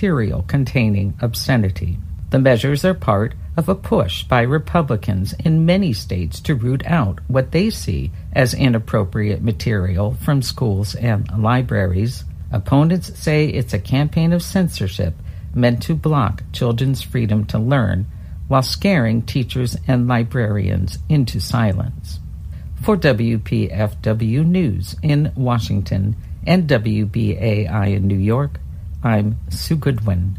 material containing obscenity. The measures are part of a push by Republicans in many states to root out what they see as inappropriate material from schools and libraries. Opponents say it's a campaign of censorship meant to block children's freedom to learn while scaring teachers and librarians into silence. For WPFW News in Washington and WBAI in New York, I'm Sue Goodwin.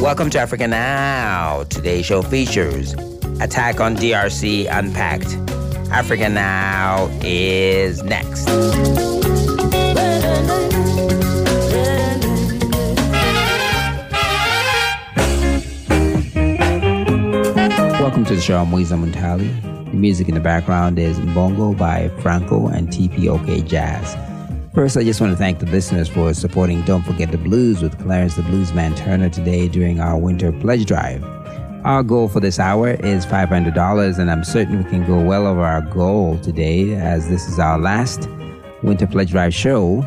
Welcome to Africa Now. Today's show features Attack on DRC Unpacked. Africa Now is next. Welcome to the show. I'm Munthali. The music in the background is Bongo by Franco and TPOK Jazz. First, I just want to thank the listeners for supporting Don't Forget the Blues with Clarence the Bluesman Turner today during our winter pledge drive. Our goal for this hour is $500, and I'm certain we can go well over our goal today as this is our last winter pledge drive show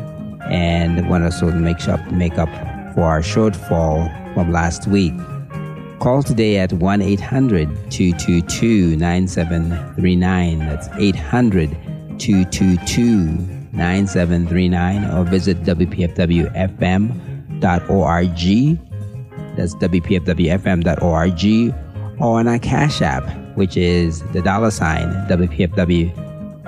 and want to sort of make up, make up for our shortfall from last week. Call today at 1 800 222 9739. That's 800 222 9739 or visit WPFWFM.org. That's WPFWFM.org or on our Cash App, which is the dollar sign WPFW.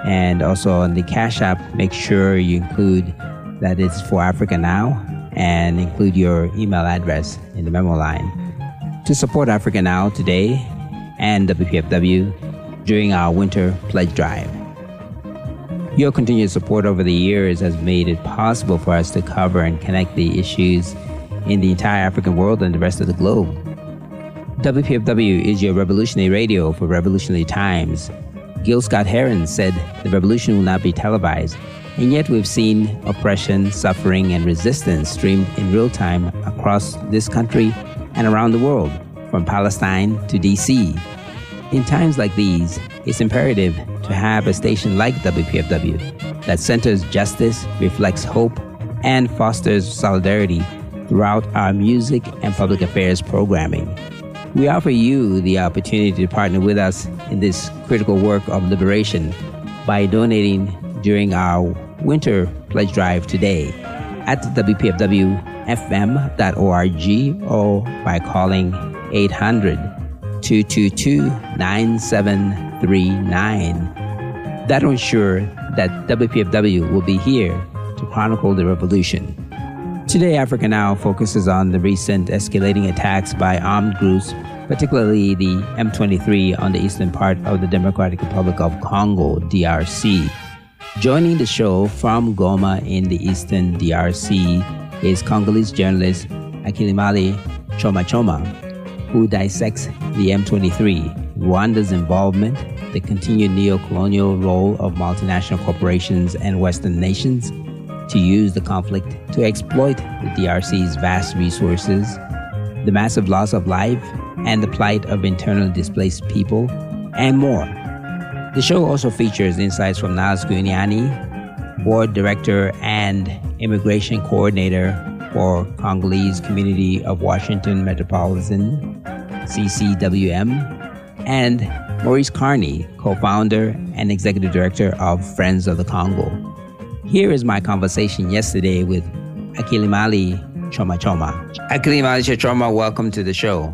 And also on the Cash App, make sure you include that it's for Africa Now and include your email address in the memo line. To support Africa Now today and WPFW during our winter pledge drive. Your continued support over the years has made it possible for us to cover and connect the issues in the entire African world and the rest of the globe. WPFW is your revolutionary radio for revolutionary times. Gil Scott Heron said the revolution will not be televised, and yet we've seen oppression, suffering, and resistance streamed in real time across this country and around the world, from Palestine to DC. In times like these, it's imperative to have a station like WPFW that centers justice, reflects hope, and fosters solidarity throughout our music and public affairs programming. We offer you the opportunity to partner with us in this critical work of liberation by donating during our winter pledge drive today at WPFWFM.org or by calling 800 222 9739. That'll ensure that WPFW will be here to chronicle the revolution. Today, Africa Now focuses on the recent escalating attacks by armed groups, particularly the M23 on the eastern part of the Democratic Republic of Congo, DRC. Joining the show from Goma in the eastern DRC is Congolese journalist Akilimali Choma Choma, who dissects the M23, Rwanda's involvement, the continued neo-colonial role of multinational corporations and Western nations to use the conflict to exploit the DRC's vast resources, the massive loss of life, and the plight of internally displaced people, and more. The show also features insights from Niles Guiniani, board director and immigration coordinator for Congolese Community of Washington Metropolitan, CCWM, and Maurice Carney, co founder and executive director of Friends of the Congo. Here is my conversation yesterday with Akilimali Choma Choma. Akilimali Choma, welcome to the show.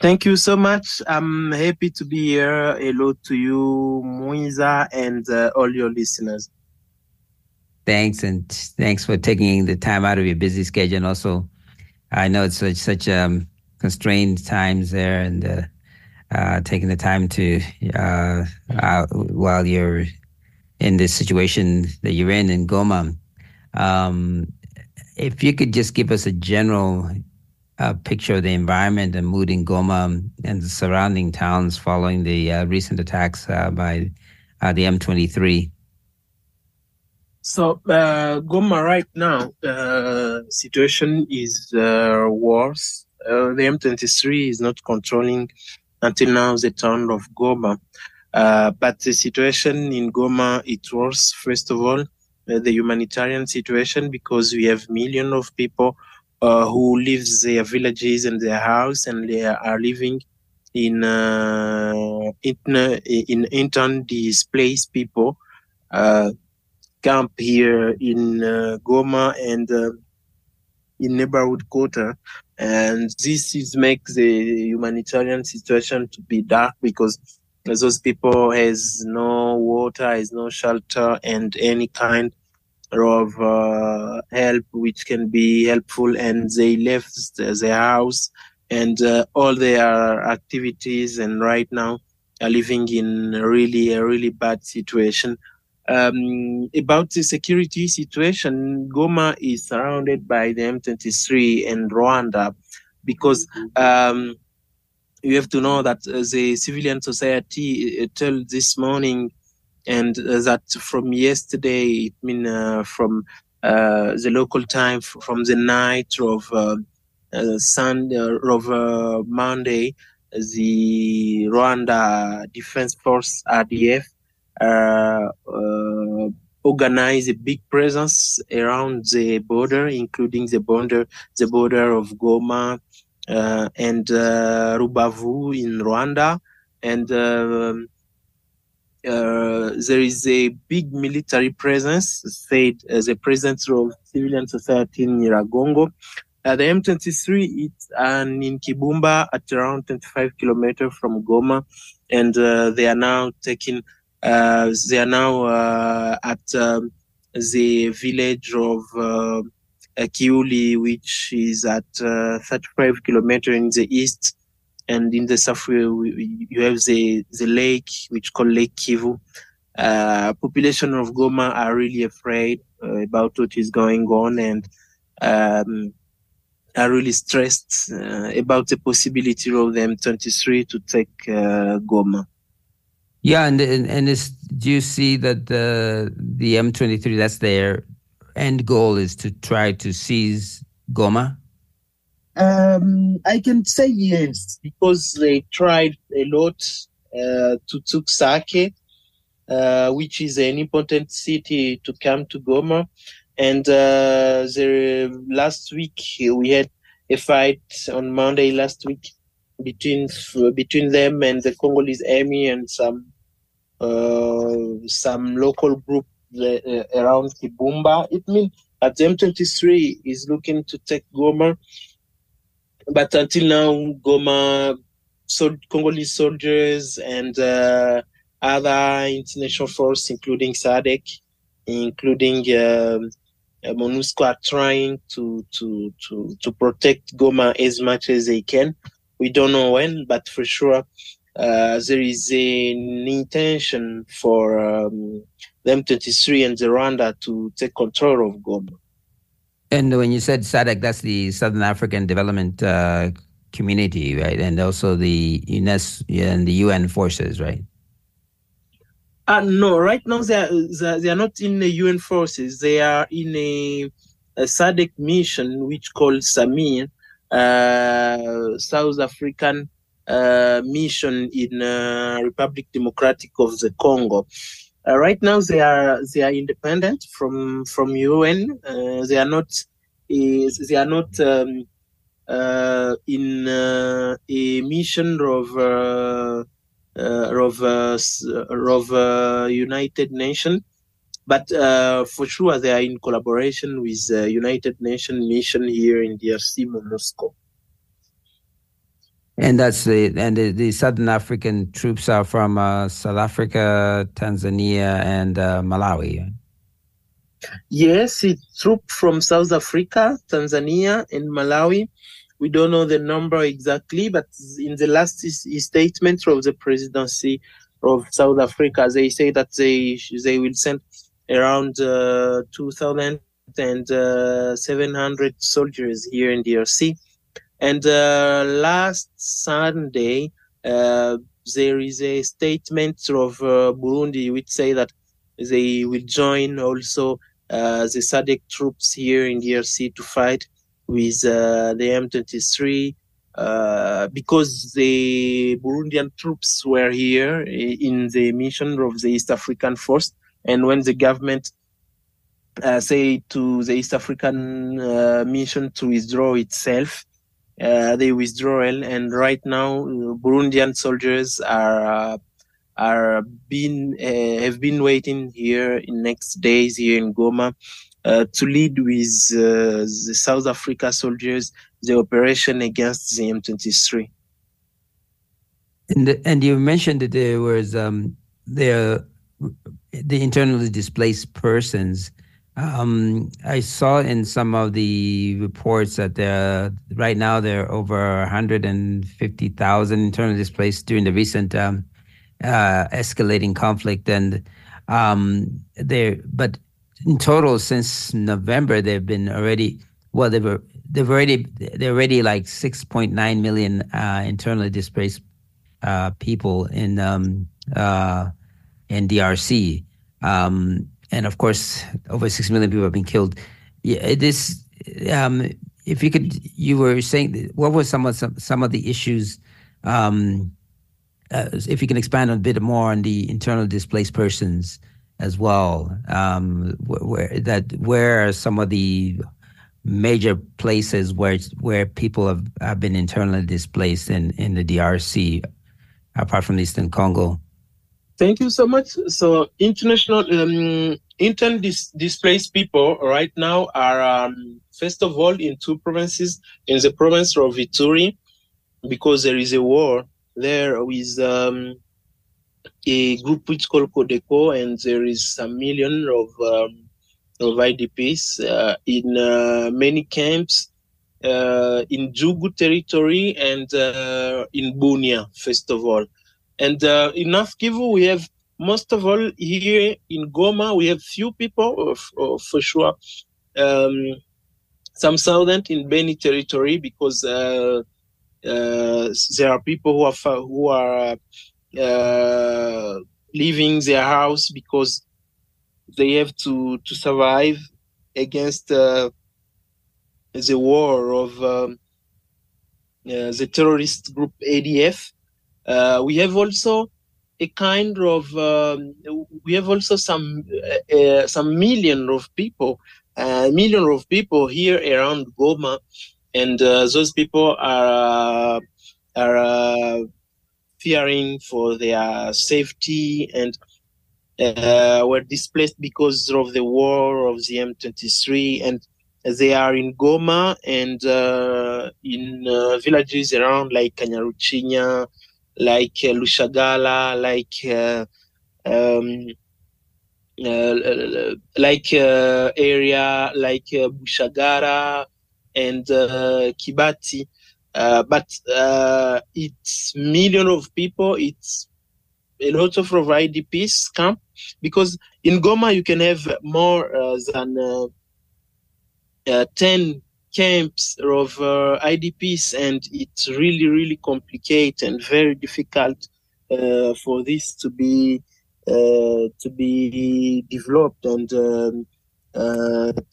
Thank you so much. I'm happy to be here. Hello to you, Mwiza, and uh, all your listeners. Thanks, and thanks for taking the time out of your busy schedule. And also, I know it's such, such um, constrained times there, and uh, uh, taking the time to uh, while you're in this situation that you're in in Goma. Um, if you could just give us a general uh, picture of the environment and mood in Goma and the surrounding towns following the uh, recent attacks uh, by uh, the M23. So uh, Goma right now, the situation is worse the M23 is not controlling until now the town of Goma. Uh, but the situation in Goma, it worse, first of all, uh, the humanitarian situation, because we have millions of people uh, who leave their villages and their house and they are living in uh, in, in intern displaced people uh, camp here in uh, Goma and uh, in neighborhood quarter. And this is make the humanitarian situation to be dark because those people has no water has no shelter and any kind of uh, help which can be helpful and they left their house and uh, all their activities and right now are living in really a really bad situation. Um, about the security situation, Goma is surrounded by the M23 and Rwanda because um, you have to know that uh, the civilian society uh, told this morning and uh, that from yesterday, I mean, uh, from uh, the local time, from the night of uh, Sunday, of Monday, the Rwanda Defense Force RDF uh, uh, organize a big presence around the border, including the border, the border of Goma uh, and Rubavu in Rwanda, and um, uh, there is a big military presence, said uh, the presence of civilian society in Nyiragongo. Uh, the M23 is um, in Kibumba at around 25 kilometers from Goma, and they are now taking uh, they are now uh, at um, the village of uh, Kiuli, which is at 35 kilometers in the east. And in the south, you have the, the lake, which called Lake Kivu. Uh, population of Goma are really afraid uh, about what is going on and um, are really stressed uh, about the possibility of the M23 to take Goma. Yeah, and and, and is, do you see that the the M23 that's their end goal is to try to seize Goma? Um, I can say yes because they tried a lot uh, to took Sake, uh, which is an important city to come to Goma, and uh, the last week we had a fight on Monday last week between between them and the Congolese army and some uh, some local group uh, around Kibumba. It means that the M23 is looking to take Goma, but until now, Goma, Congolese soldiers and uh, other international force, including SADC, including um, MONUSCO, are trying to, to, to, to protect Goma as much as they can. We don't know when, but for sure, uh, there is an intention for um, the M23 and the Rwanda to take control of Goma. And when you said SADC, that's the Southern African Development uh, Community, right? And also the UNESCO and the UN forces, right? Uh, no, right now they are, they are not in the UN forces. They are in a, a SADC mission, which called SAMIR, uh, South African uh, mission in uh, Republic Democratic of the Congo. Uh, right now, they are they are independent from from UN. Uh, they are not they are not um, uh, in uh, a mission of of of United Nations but uh, for sure they are in collaboration with uh, United Nations mission here in DRC, MONUSCO. And that's the and the, the Southern African troops are from uh, South Africa, Tanzania, and uh, Malawi. Yes, it's troops from South Africa, Tanzania, and Malawi. We don't know the number exactly, but in the last statement of the presidency of South Africa, they say that they they will send around uh, 2,000 and uh, 700 soldiers here in DRC and uh, last Sunday, uh, there is a statement of uh, Burundi which say that they will join also uh, the SADC troops here in DRC to fight with uh, the M23 uh, because the Burundian troops were here in the mission of the East African Force, and when the government say to the East African mission to withdraw itself, uh, they withdraw, and right now Burundian soldiers are are been have been waiting here in next days here in Goma uh, to lead with uh, the South Africa soldiers the operation against the M23. And, and you mentioned that there was um, there the internally displaced persons. Um, I saw in some of the reports that there right now there are over 150,000 internally displaced during the recent um, uh, escalating conflict, and um, there. But in total, since November, they've been already well. They were they've already they're already like 6.9 million uh, internally displaced uh, people in uh, in DRC, um, and of course, over six million people have been killed. Yeah, this. Um, if you could, you were saying what were some of some, some of the issues? Um, uh, if you can expand a bit more on the internal displaced persons as well. Um, where that where are some of the major places where where people have, have been internally displaced in, in the DRC, apart from Eastern Congo? Thank you so much. So international um, intern dis- displaced people right now are um, first of all in two provinces, in the province of Ituri, because there is a war there with um, a group which called Codeco, and there is a million of um, of IDPs uh, in uh, many camps uh, in Djugu territory and uh, in Bunia, first of all. And uh, in North Kivu, we have most of all here in Goma, we have few people for sure. Um, some southern in Beni territory because uh, there are people who are who are uh, leaving their house because they have to to survive against uh, the war of um, uh, the terrorist group ADF. Uh, we have also a kind of um, we have also some uh, uh, some million of people, a million of people here around Goma, and those people are are fearing for their safety and uh, were displaced because of the war of the M23 and they are in Goma and uh, in uh, villages around like Kanyaruchinya, like uh, Lushagala, like uh, um, uh, like area like Bushagara and Kibati. but it's million of people. It's a lot of IDPs camp because in Goma you can have more than uh, uh, 10 camps of uh, IDPs and it's really really complicated and very difficult uh, for this to be uh, to be developed and um,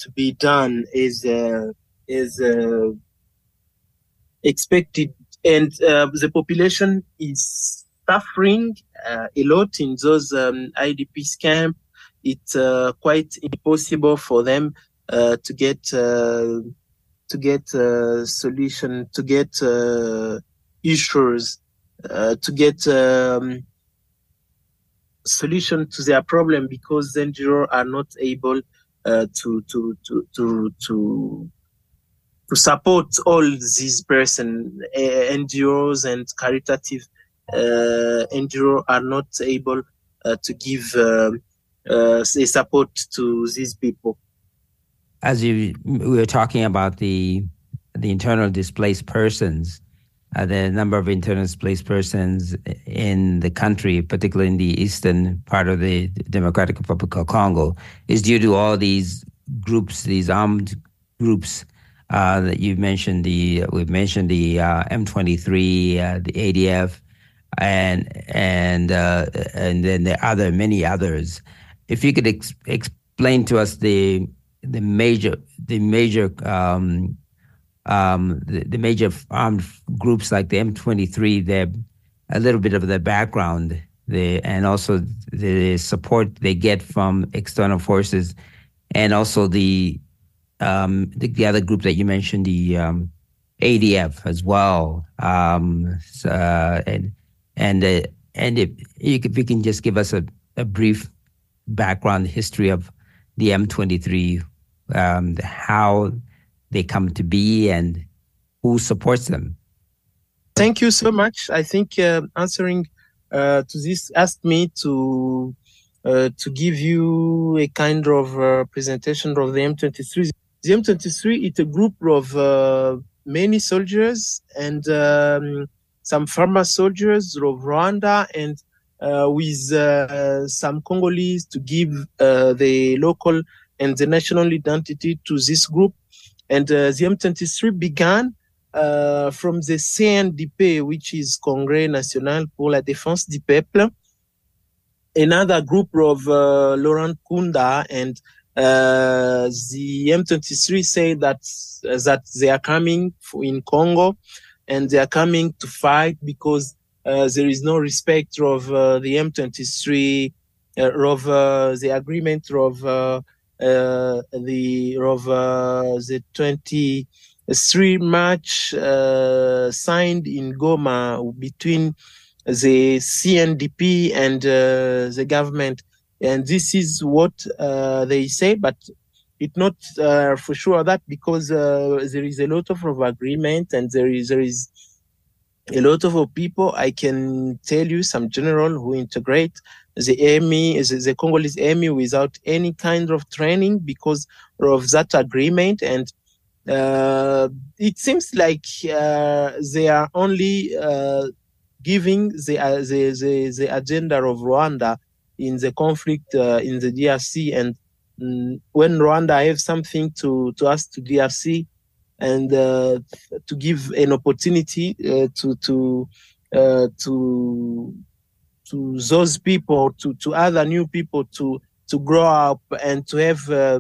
to be done as as expected and the population is suffering uh, a lot in those um, IDPs camp. It's uh, quite impossible for them uh, to get uh, to get a uh, solution, to get uh, issues, to get um, solution to their problem because the NGO are not able to to to to to to support all these person NGOs and caritative uh, NGO are not able uh, to give um, uh, support to these people. As you we were talking about the the internal displaced persons, uh, the number of internal displaced persons in the country, particularly in the eastern part of the Democratic Republic of Congo, is due to all these groups, these armed groups uh, that you mentioned. The we've mentioned the uh, M23, the ADF, and and uh, and then are other many others. If you could ex- explain to us the the major the major um, um, the, the, major armed groups like the M23, they're a little bit of the background, the, and also the support they get from external forces, and also the um, the, the, other group that you mentioned, the um, ADF as well. Um, uh, and and uh, and if you, if you can just give us a, a brief background history of the M23, um, how they come to be and who supports them. Thank you so much. I think uh, answering uh, to this asked me to uh, to give you a kind of uh, presentation of the M23. The M23 is a group of uh, many soldiers and um, some former soldiers of Rwanda and uh, with some Congolese to give the local and the national identity to this group. And uh, the M23 began uh, from the CNDP, which is Congrès National pour la Défense du Peuple, another group of uh, Laurent Nkunda and uh, the M23 say that uh, that they are coming in Congo and they are coming to fight because uh, there is no respect of uh, the M23 uh, of the agreement of uh, the of uh, the 23 March uh, signed in Goma between the CNDP and the government, and this is what they say, but it's not uh, for sure that because uh, there is a lot of, of agreement and there is there is a lot of people. I can tell you some general who integrate the army, the, Congolese army without any kind of training because of that agreement. And uh, it seems like uh, they are only uh, giving the, uh, the, the, the, agenda of Rwanda in the conflict uh, in the DRC. And mm, when Rwanda have something to, to ask to DRC and uh, to give an opportunity to, to, to to those people, to, to other new people to, to grow up and to have uh,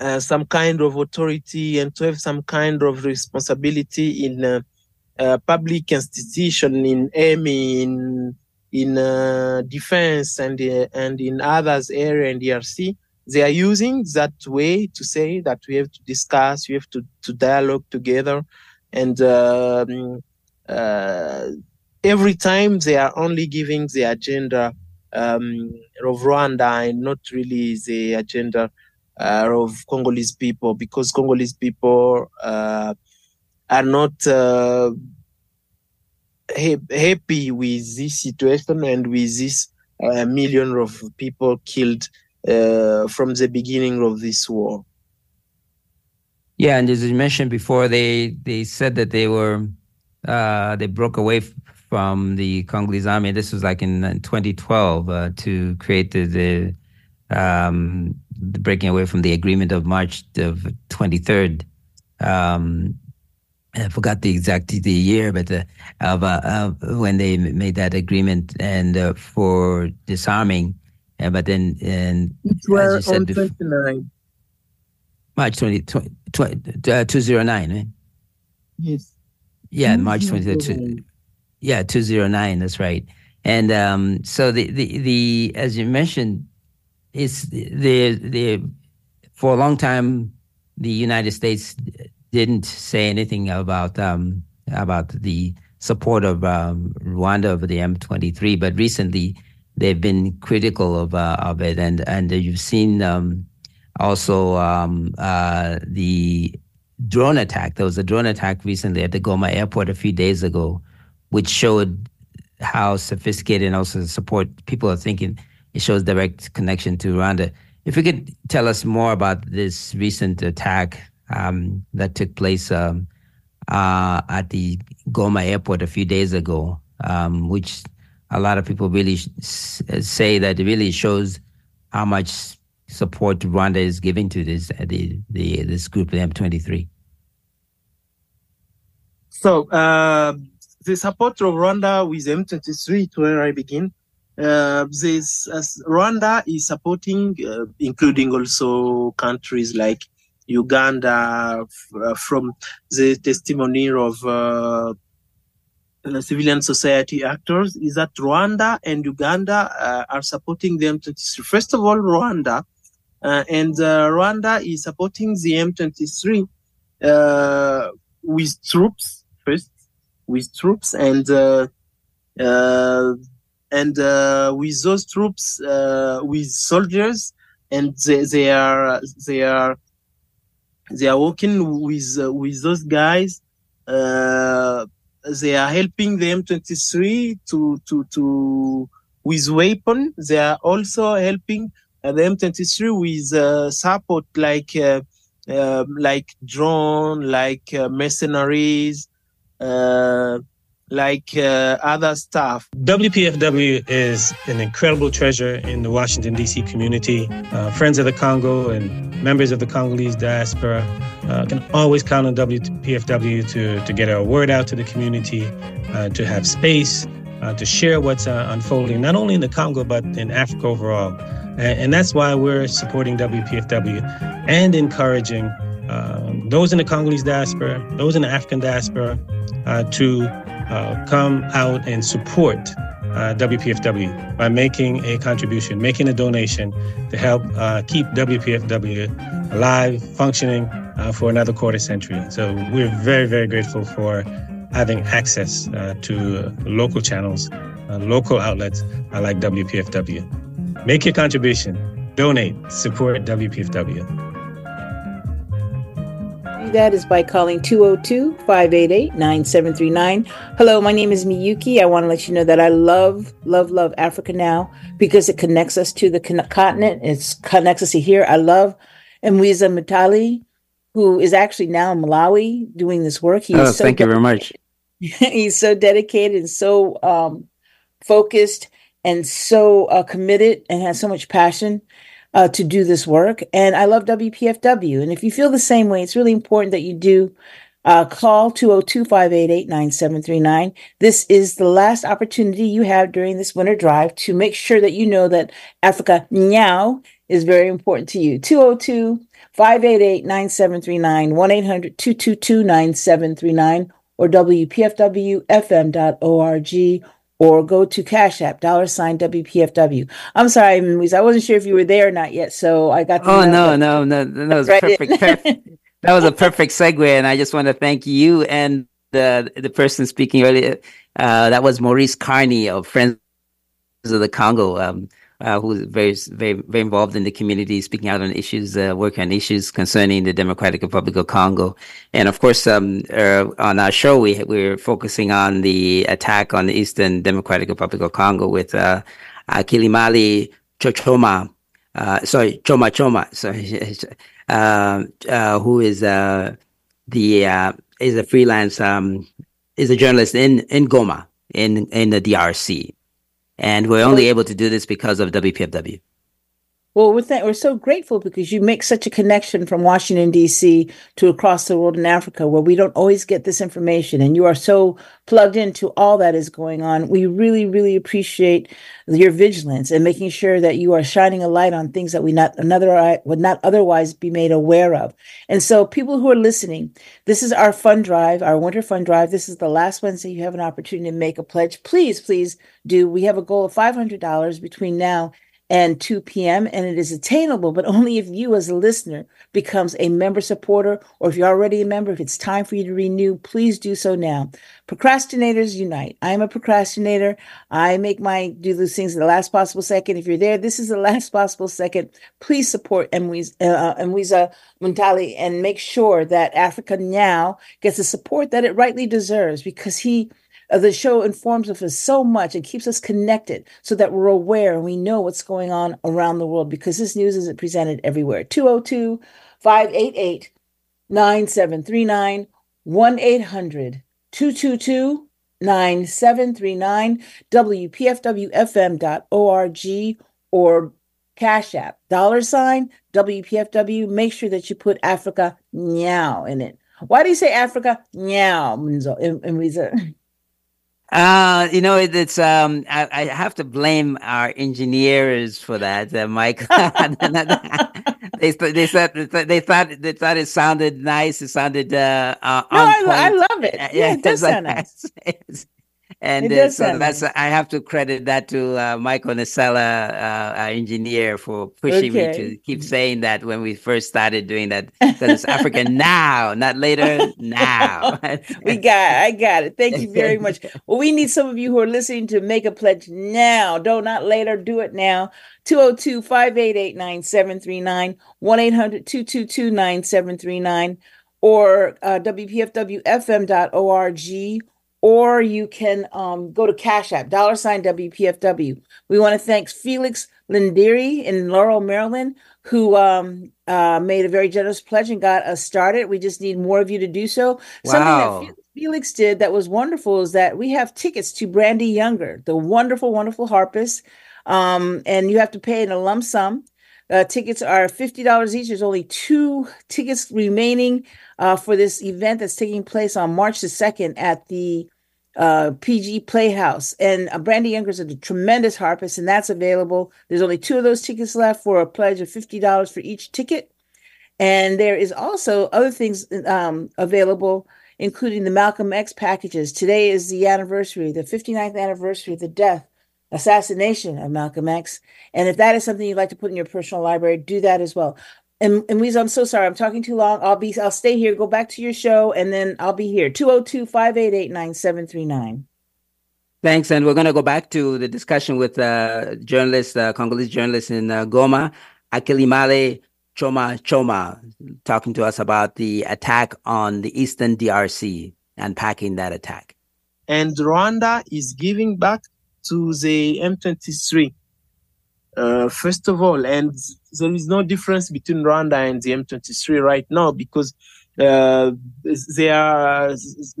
uh, some kind of authority and to have some kind of responsibility in uh, uh public institution, in army, in in uh, defense and uh, and in others area in DRC. They are using that way to say that we have to discuss, we have to, to dialogue together, and um, every time they are only giving the agenda um, of Rwanda and not really the agenda uh, of Congolese people because Congolese people uh, are not uh, ha- happy with this situation and with this uh, million of people killed uh, from the beginning of this war. Yeah, and as you mentioned before, they they said that they were uh, they broke away from the Congolese army. This was like in 2012 uh, to create the, the, um, the, breaking away from the agreement of March of 23rd. Um, I forgot the exact the year, but uh, of, uh, when they made that agreement and uh, for disarming. Uh, but then, and as you said, before, March 20, 20, 20 uh, 209, right? Yes. Yeah, March 22. Yeah, 209, that's right. And um, so the, the, the, as you mentioned, it's the, the, for a long time, the United States didn't say anything about, um, about the support of um, Rwanda over the M23, but recently they've been critical of, uh, of it. And, and you've seen um, also um, uh, the drone attack. There was a drone attack recently at the Goma airport a few days ago which showed how sophisticated and also support people are thinking. It shows direct connection to Rwanda. If you could tell us more about this recent attack um, that took place um, uh, at the Goma airport a few days ago, um, which a lot of people really say that it really shows how much support Rwanda is giving to this uh, the, the this group, the M23. So uh, the support of Rwanda with M23 where I begin. Uh, this Rwanda is supporting, uh, including also countries like Uganda, f- from the testimony of civilian society actors is that Rwanda and Uganda uh, are supporting the M23. First of all, Rwanda, uh, and uh, Rwanda is supporting the M23 with troops first, with troops and and with those troops, with soldiers, and they, they are they are they are working with with those guys uh, they are helping the M23 to to to with weapon. They are also helping uh, the M23 with uh, support like uh, um, like drone, like uh, mercenaries, uh, like uh, other stuff. WPFW is an incredible treasure in the Washington, D.C. community. Uh, Friends of the Congo and members of the Congolese diaspora uh, can always count on WPFW to, to get our word out to the community, uh, to have space, uh, to share what's uh, unfolding, not only in the Congo, but in Africa overall. And, and that's why we're supporting WPFW and encouraging um, those in the Congolese diaspora, those in the African diaspora, to uh, come out and support uh, WPFW by making a contribution, making a donation to help uh, keep WPFW alive, functioning uh, for another quarter century. So we're very, very grateful for having access uh, to local channels, uh, local outlets like WPFW. Make your contribution, donate, support WPFW that is by calling 202 588 9739. Hello, my name is Miyuki. I want to let you know that I love, love, love Africa now because it connects us to the continent. It connects us to here. I love Mwiza Munthali, who is actually now in Malawi doing this work. He oh, so thank dedicated. you very much. He's so dedicated and so um, focused and so uh, committed and has so much passion uh, to do this work. And I love WPFW. And if you feel the same way, it's really important that you do uh, call 202 588 9739. This is the last opportunity you have during this winter drive to make sure that you know that Africa now is very important to you. 202 588 9739, 1 800 222 9739, or WPFWFM.org or go to Cash App, dollar sign WPFW. I'm sorry, Louise, I wasn't sure if you were there or not yet, so I got. oh no, no, no, no, that was perfect. that was a perfect segue, and I just want to thank you and the the person speaking earlier. Uh, that was Maurice Carney of Friends of the Congo. Um, uh, who's very, very, very involved in the community, speaking out on issues, uh, working on issues concerning the Democratic Republic of Congo. And of course, um, uh, on our show, we, we're focusing on the attack on the Eastern Democratic Republic of Congo with, uh, Kilimali Chochoma, uh, sorry, Choma Choma, sorry, uh, uh, who is, the, is a freelance, um, is a journalist in, in Goma, in, in the DRC. And we're only able to do this because of WPFW. Well, that, we're so grateful because you make such a connection from Washington, D.C. to across the world in Africa where we don't always get this information. And you are so plugged into all that is going on. We really, really appreciate your vigilance and making sure that you are shining a light on things that we not another uh, would not otherwise be made aware of. And so, people who are listening, this is our fund drive, our winter fund drive. This is the last Wednesday you have an opportunity to make a pledge. Please, please do. We have a goal of $500 between now and 2 p.m. and it is attainable, but only if you as a listener becomes a member supporter or if you're already a member, if it's time for you to renew, please do so now. Procrastinators unite. I am a procrastinator. I make my do those things at the last possible second. If you're there, this is the last possible second. Please support Mwiza, uh, Mwiza Munthali and make sure that Africa now gets the support that it rightly deserves because he uh, Uh, the show informs us so much and keeps us connected so that we're aware and we know what's going on around the world because this news isn't presented everywhere. 202 588 9739 1 800 222 9739 WPFWFM.org or Cash App, dollar sign WPFW. Make sure that you put Africa now in it. Why do you say Africa now, Mwiza? Uh, you know, it, it's um, I, I, have to blame our engineers for that, uh, Mike. they they said they thought they thought it sounded nice. It sounded uh, uh no, I, I, love it. Yeah, yeah it does sound nice. and uh, so that's. I have to credit that to uh, Michael Nacella, uh, our engineer, for pushing okay. me to keep saying that when we first started doing that. Because it's African now, not later. Now we got. I got it. Thank you very much. Well, we need some of you who are listening to make a pledge now. Don't not later. Do it now. 202 588 9739 1 800 222 9739 or uh, WPFWFM.org or you can um, go to Cash App, dollar sign WPFW. We want to thank Felix Lindiri in Laurel, Maryland, who um, uh, made a very generous pledge and got us started. We just need more of you to do so. Wow. Something that Felix did that was wonderful is that we have tickets to Brandee Younger, the wonderful, wonderful harpist. Um, and you have to pay in a lump sum. Uh, tickets are $50 each. There's only two tickets remaining uh, for this event that's taking place on March the 2nd at the uh, PG Playhouse. And uh, Brandee Younger is a tremendous harpist, and that's available. There's only two of those tickets left for a pledge of $50 for each ticket. And there is also other things um, available, including the Malcolm X packages. Today is the anniversary, the 59th anniversary of the death assassination of Malcolm X. And if that is something you'd like to put in your personal library, do that as well. And, and Mwiza, I'm so sorry. I'm talking too long. I'll be, I'll stay here, go back to your show, and then I'll be here. 202 588 9739. Thanks. And we're going to go back to the discussion with uh, journalist, uh, Congolese journalist in uh, Goma, Akilimali Choma Choma, talking to us about the attack on the Eastern DRC, unpacking that attack. And Rwanda is giving back to the M23. Uh, first of all, and there is no difference between Rwanda and the M23 right now because uh, they are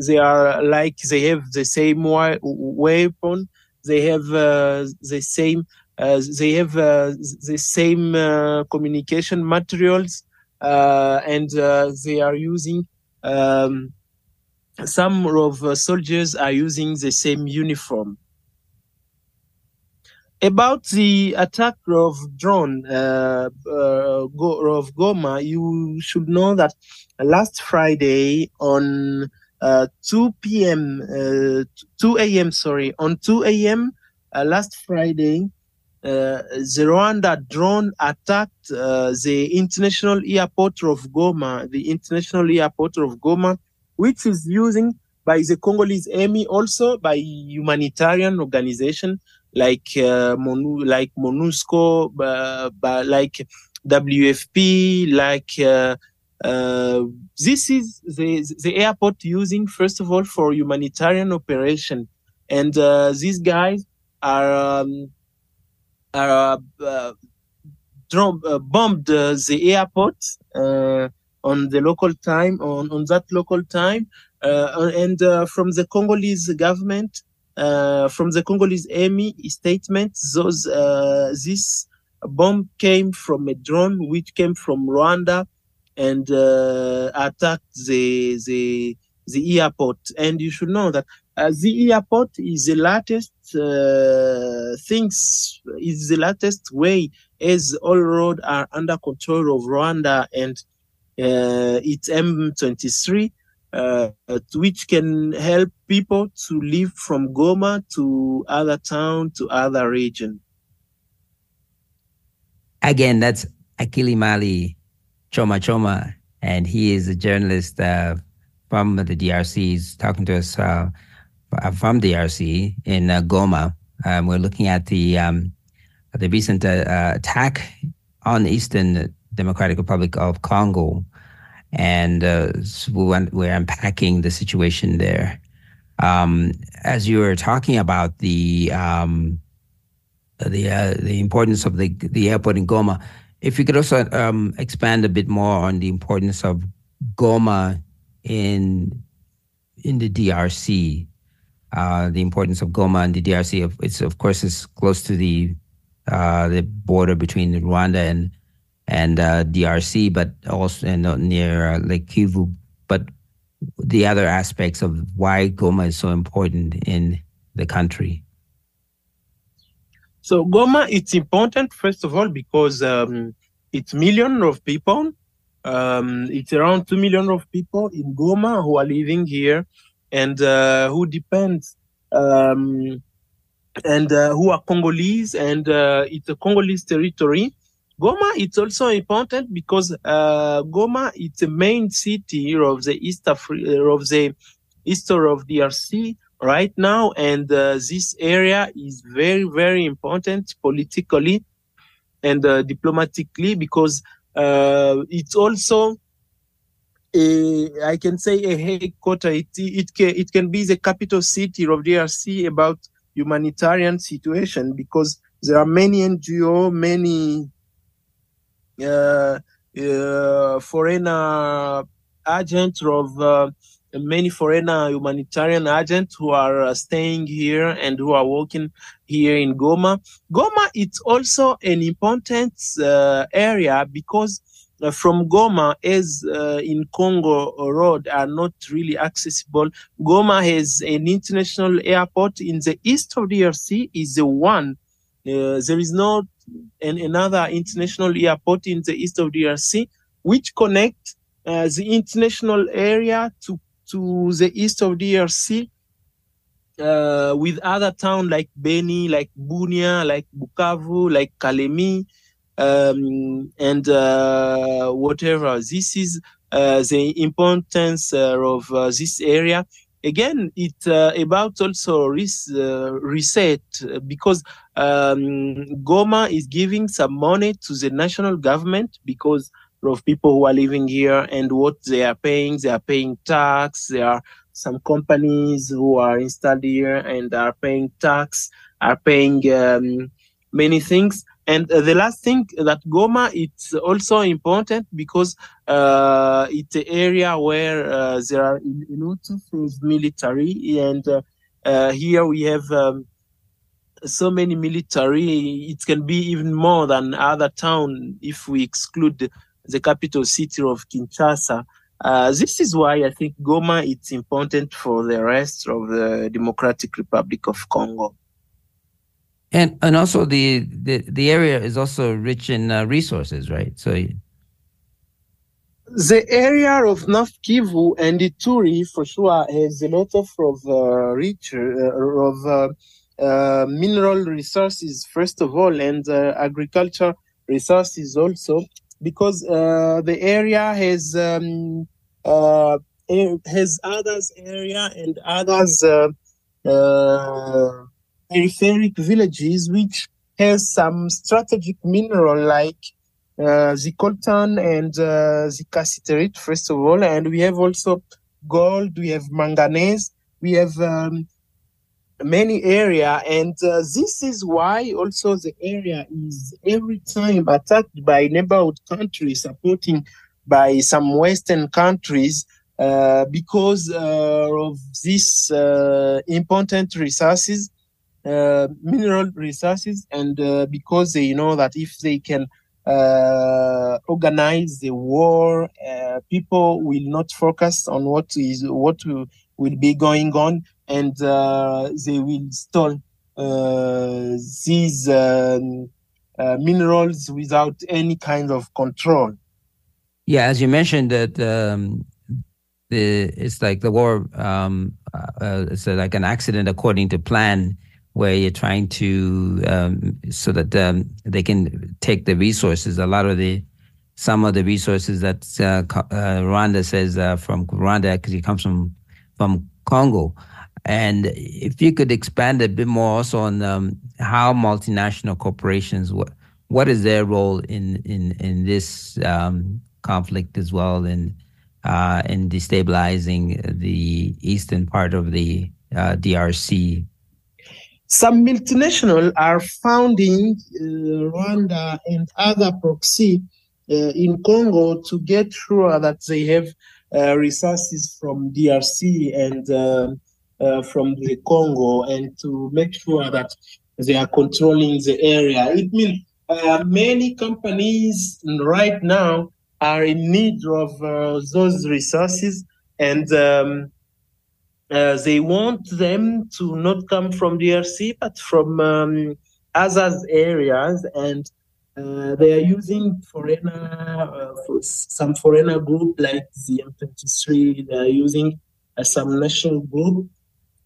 they are like they have the same weapon, they have uh, the same uh, they have uh, the same uh, communication materials, and they are using. Um, some of soldiers are using the same uniform about the attack of drone uh, uh, of Goma, you should know that last Friday on uh, 2 p.m., uh, 2 a.m. Sorry, on 2 a.m. Uh, last Friday, uh, the Rwanda drone attacked the international airport of Goma, the international airport of Goma, which is using by the Congolese army, also by humanitarian organization like uh, Monu, like MONUSCO, uh, like WFP, like uh, uh, this is the the airport using first of all for humanitarian operation, and uh, these guys are um, are uh, drum, bombed the airport on the local time on on that local time, and from the Congolese government uh, from the Congolese army statement, those uh, this bomb came from a drone which came from Rwanda and uh, attacked the the the airport. And you should know that uh, the airport is the latest uh, things is the latest way as all roads are under control of Rwanda and uh, it's M23 uh, which can help people to live from Goma to other town to other region. Again, that's Akilimali Choma Choma, and he is a journalist uh, from the DRC. He's talking to us uh, from DRC in uh, Goma. Um, we're looking at the um, the recent uh, attack on the Eastern Democratic Republic of Congo and uh, we went, we're unpacking the situation there. Um, as you were talking about the um, the uh, the importance of the the airport in Goma, if you could also um, expand a bit more on the importance of Goma in in the DRC, uh, the importance of Goma in the DRC. It's of course it's close to the uh, the border between Rwanda and and uh, DRC, but also and, uh, near uh, Lake Kivu. But the other aspects of why Goma is so important in the country. So Goma, it's important first of all because um, it's million of people. Um, it's around two million of people in Goma who are living here and uh, who depend um, and uh, who are Congolese, and uh, it's a Congolese territory. Goma it's also important because uh, Goma it's the main city of the east of, of the eastern of DRC right now, and uh, this area is very very important politically and uh, diplomatically because uh, it's also a, I can say a headquarter. It, it, can, it can be the capital city of DRC about humanitarian situation because there are many NGO, many uh, uh, foreign agents of uh, many foreign humanitarian agents who are uh, staying here and who are working here in Goma. Goma it's also an important uh, area because uh, from Goma, as uh, in Congo road are not really accessible. Goma has an international airport in the east of DRC is the one. Uh, there is not an, another international airport in the east of DRC which connect uh, the international area to to the east of DRC uh, with other towns like Beni, like Bunia, like Bukavu, like Kalemie, um, and uh, whatever. This is uh, the importance uh, of uh, this area. Again, it's uh, about also res- reset because um, Goma is giving some money to the national government because of people who are living here and what they are paying. They are paying tax. There are some companies who are installed here and are paying tax, are paying um, many things. And uh, the last thing that Goma, it's also important because uh, it's an area where uh, there are lot of military, and uh, uh, here we have um, so many military. It can be even more than other town if we exclude the capital city of Kinshasa. Uh, this is why I think Goma it's important for the rest of the Democratic Republic of Congo. And and also the the, the area is also rich in uh, resources, right? So the area of North Kivu and Ituri for sure has a lot of, of uh, rich uh, of uh, uh, mineral resources first of all and agriculture resources also because the area has um, has others area and others peripheric villages which has some strategic mineral like uh, the coltan and uh, the cassiterite, first of all. And we have also gold, we have manganese, we have um, many area. And uh, this is why also the area is every time attacked by neighborhood countries, supporting by some Western countries. Uh, because uh, of these uh, important resources uh, mineral resources and uh, because they know that if they can uh, organize the war, uh, people will not focus on what is what will be going on, and uh, they will store uh, these um, minerals without any kind of control. Yeah, as you mentioned that um, the it's like the war. Um, it's like an accident according to plan where you're trying to um, so that um, they can take the resources. A lot of the some of the resources that uh, uh, Rwanda says uh, from Rwanda actually comes from from Congo. And if you could expand a bit more also on um, how multinational corporations what what is their role in in in this um, conflict as well and uh, in destabilizing the eastern part of the uh, DRC some multinational are founding uh, Rwanda and other proxy uh, in Congo to get sure that they have uh, resources from DRC and uh, uh, from the Congo and to make sure that they are controlling the area. It means uh, many companies right now are in need of those resources and um, uh, they want them to not come from DRC, but from um, other areas. And Uh, they are using foreigner, uh, for some foreigner group like the M23. They are using uh, some national group.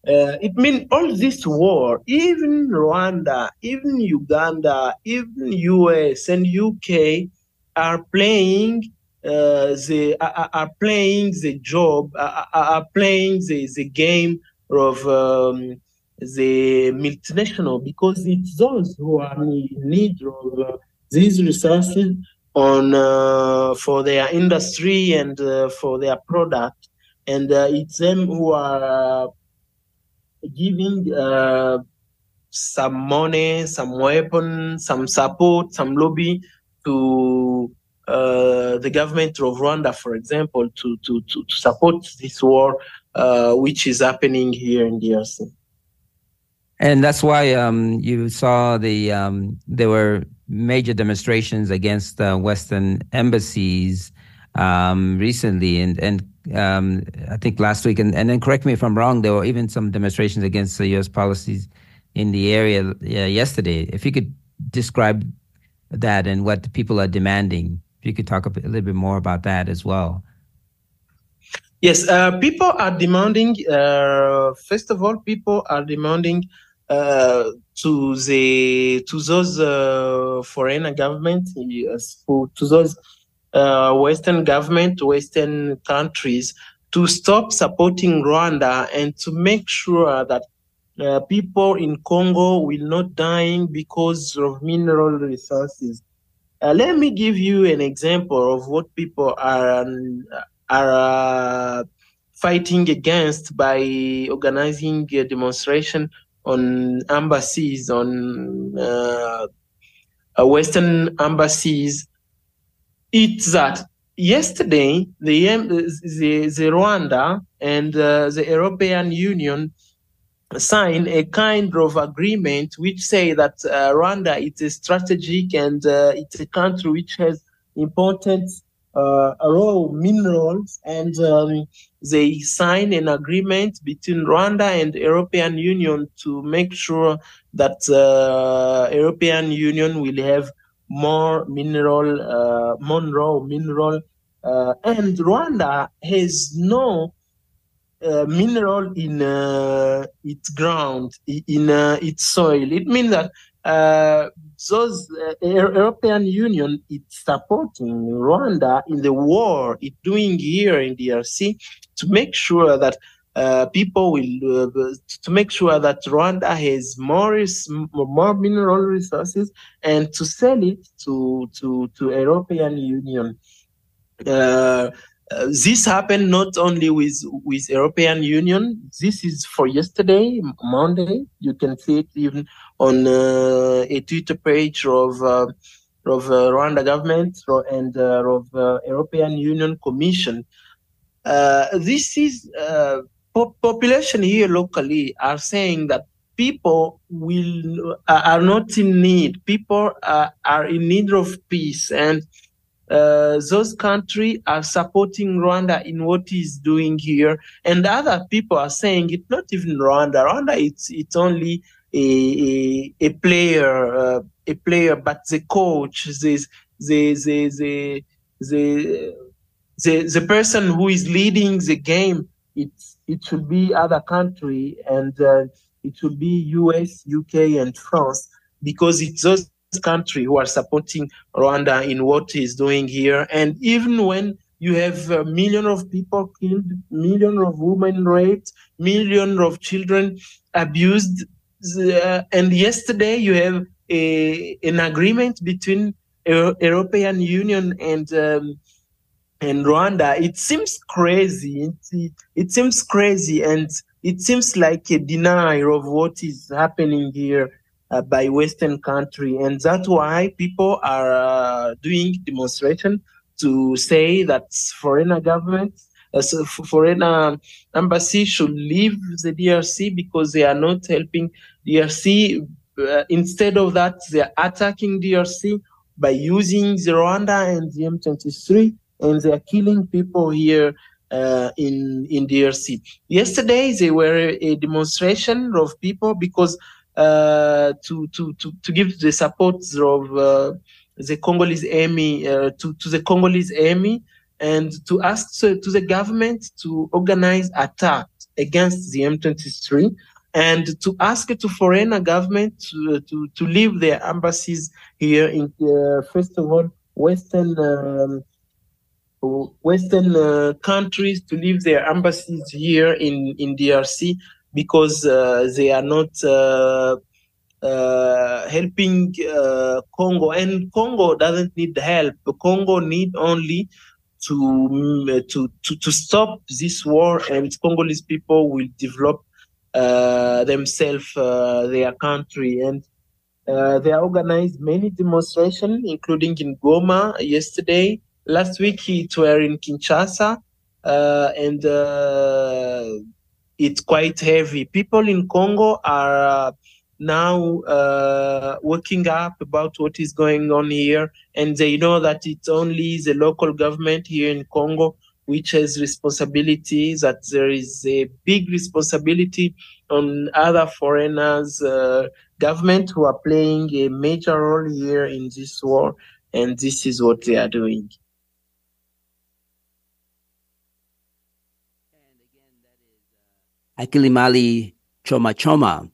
Uh, it means all this war, even Rwanda, even Uganda, even US and UK are playing uh, the are, are, playing the job, are, are playing the, the game of um, the multinational because it's those who are in need of uh, these resources on uh, for their industry and uh, for their product, and uh, it's them who are giving some money, some weapon, some support, some lobby to uh, the government of Rwanda, for example, to, to, to, to support this war, uh, which is happening here in DRC. And that's why um, you saw the um, there were major demonstrations against uh, Western embassies um, recently, and and um, I think last week, and, and then correct me if I'm wrong, there were even some demonstrations against the U.S. policies in the area yesterday. If you could describe that and what people are demanding you could talk a, bit, a little bit more about that as well. Yes, uh, people are demanding. Uh, first of all, people are demanding uh, to the to those uh, foreign government, to those uh, Western government, Western countries, to stop supporting Rwanda and to make sure that uh, people in Congo will not dying because of mineral resources. Uh, let me give you an example of what people are um, are uh, fighting against by organizing a demonstration on embassies, on uh, uh Western embassies. It's that yesterday the the, the Rwanda and uh, the European Union sign a kind of agreement which say that uh, Rwanda is a strategic and uh, it's a country which has important uh, raw minerals and um, they sign an agreement between Rwanda and European Union to make sure that uh, European Union will have more mineral, uh, more raw mineral uh, and Rwanda has no uh, mineral in uh, its ground, in uh, its soil. It means that uh, those uh, European Union is supporting Rwanda in the war it's doing here in DRC to make sure that people will to make sure that Rwanda has more more mineral resources and to sell it to to to European Union. Uh, this happened not only with with European Union. This is for yesterday, Monday. You can see it even on uh, a Twitter page of uh, of uh, Rwanda government and uh, of European Union Commission. this is po- population here locally are saying that people will are not in need. People are, are in need of peace and uh, those countries are supporting Rwanda in what he's doing here, and other people are saying it's not even Rwanda. Rwanda, it's it's only a a, a player, uh, a player, but the coach, the the the the the, the, the person who is leading the game, it it should be other country, and uh, it should be U.S., U.K., and France, because it's those country who are supporting Rwanda in what he's doing here. And even when you have a million of people killed, million of women raped, million of children abused, uh, and yesterday you have a, an agreement between Euro- European Union and um, and Rwanda. It seems crazy. It, it seems crazy, and it seems like a denial of what is happening here uh, by Western country, and that's why people are uh, doing demonstration to say that foreign government, uh, so foreign embassy should leave the DRC because they are not helping DRC. Uh, instead of that, they are attacking DRC by using the Rwanda and the M23, and they are killing people here uh, in in DRC. Yesterday, there were a demonstration of people because to, to, to, to give the support of uh, the Congolese army uh, to to the Congolese army and to ask to, to the government to organize attack against the M23 and to ask to foreign government to, to, to leave their embassies here in uh, first of all Western um, Western uh, countries to leave their embassies here in in DRC because uh, they are not uh, uh, helping uh, Congo, and Congo doesn't need help. Congo need only to mm, to to, to stop this war, and Congolese people will develop uh, themselves, uh, their country, and uh, they organized many demonstrations, including in Goma yesterday. Last week it were in Kinshasa, uh, and it's quite heavy. People in Congo are now uh, waking up about what is going on here, and they know that it's only the local government here in Congo which has responsibility, that there is a big responsibility on other foreigners, uh, government who are playing a major role here in this war, and this is what they are doing. Akilimali Choma Choma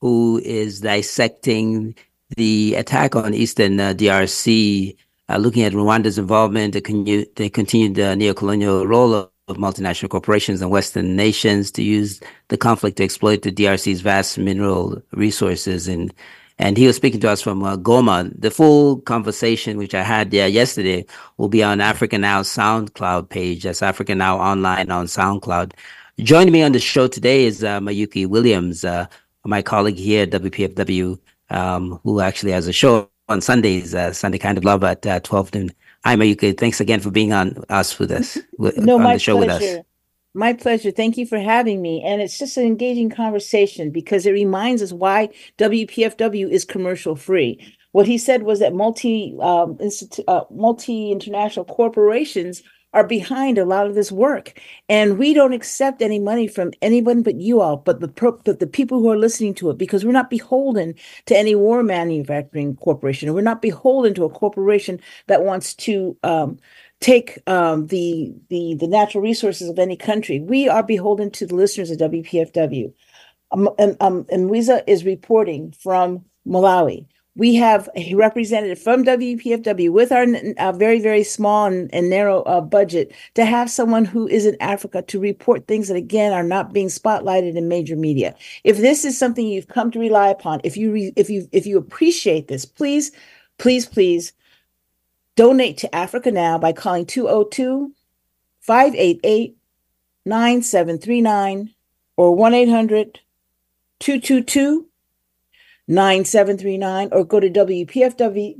who is dissecting the attack on Eastern uh, DRC, uh, looking at Rwanda's involvement, the, con- the continued uh, neocolonial role of, multinational corporations and Western nations to use the conflict to exploit the DRC's vast mineral resources. And and he was speaking to us from uh, Goma. The full conversation, which I had there yesterday, will be on Africa Now SoundCloud page. That's Africa Now online on SoundCloud. Joining me on the show today is uh, Mayuki Williams, uh, my colleague here at WPFW, um, who actually has a show on Sundays, uh, Sunday Kind of Love at uh, 12 noon. Hi, Mayuki. Thanks again for being on us with us. no, on my the show pleasure. with us. My pleasure. Thank you for having me. And it's just an engaging conversation because it reminds us why WPFW is commercial free. What he said was that multi um, institu- uh, multi international corporations are behind a lot of this work. And we don't accept any money from anyone but you all, but the pro- but the people who are listening to it, because we're not beholden to any war manufacturing corporation. We're not beholden to a corporation that wants to um, take um, the the the natural resources of any country. We are beholden to the listeners of WPFW. Um, um, and Mwiza is reporting from Malawi we have a representative from WPFW with our uh, very, very small and, and narrow uh, budget to have someone who is in Africa to report things that, again, are not being spotlighted in major media. If this is something you've come to rely upon, if you re- if you if you appreciate this, please, please, please donate to Africa Now by calling 202 588 9739 or 1 800 222 9739 or go to WPFW,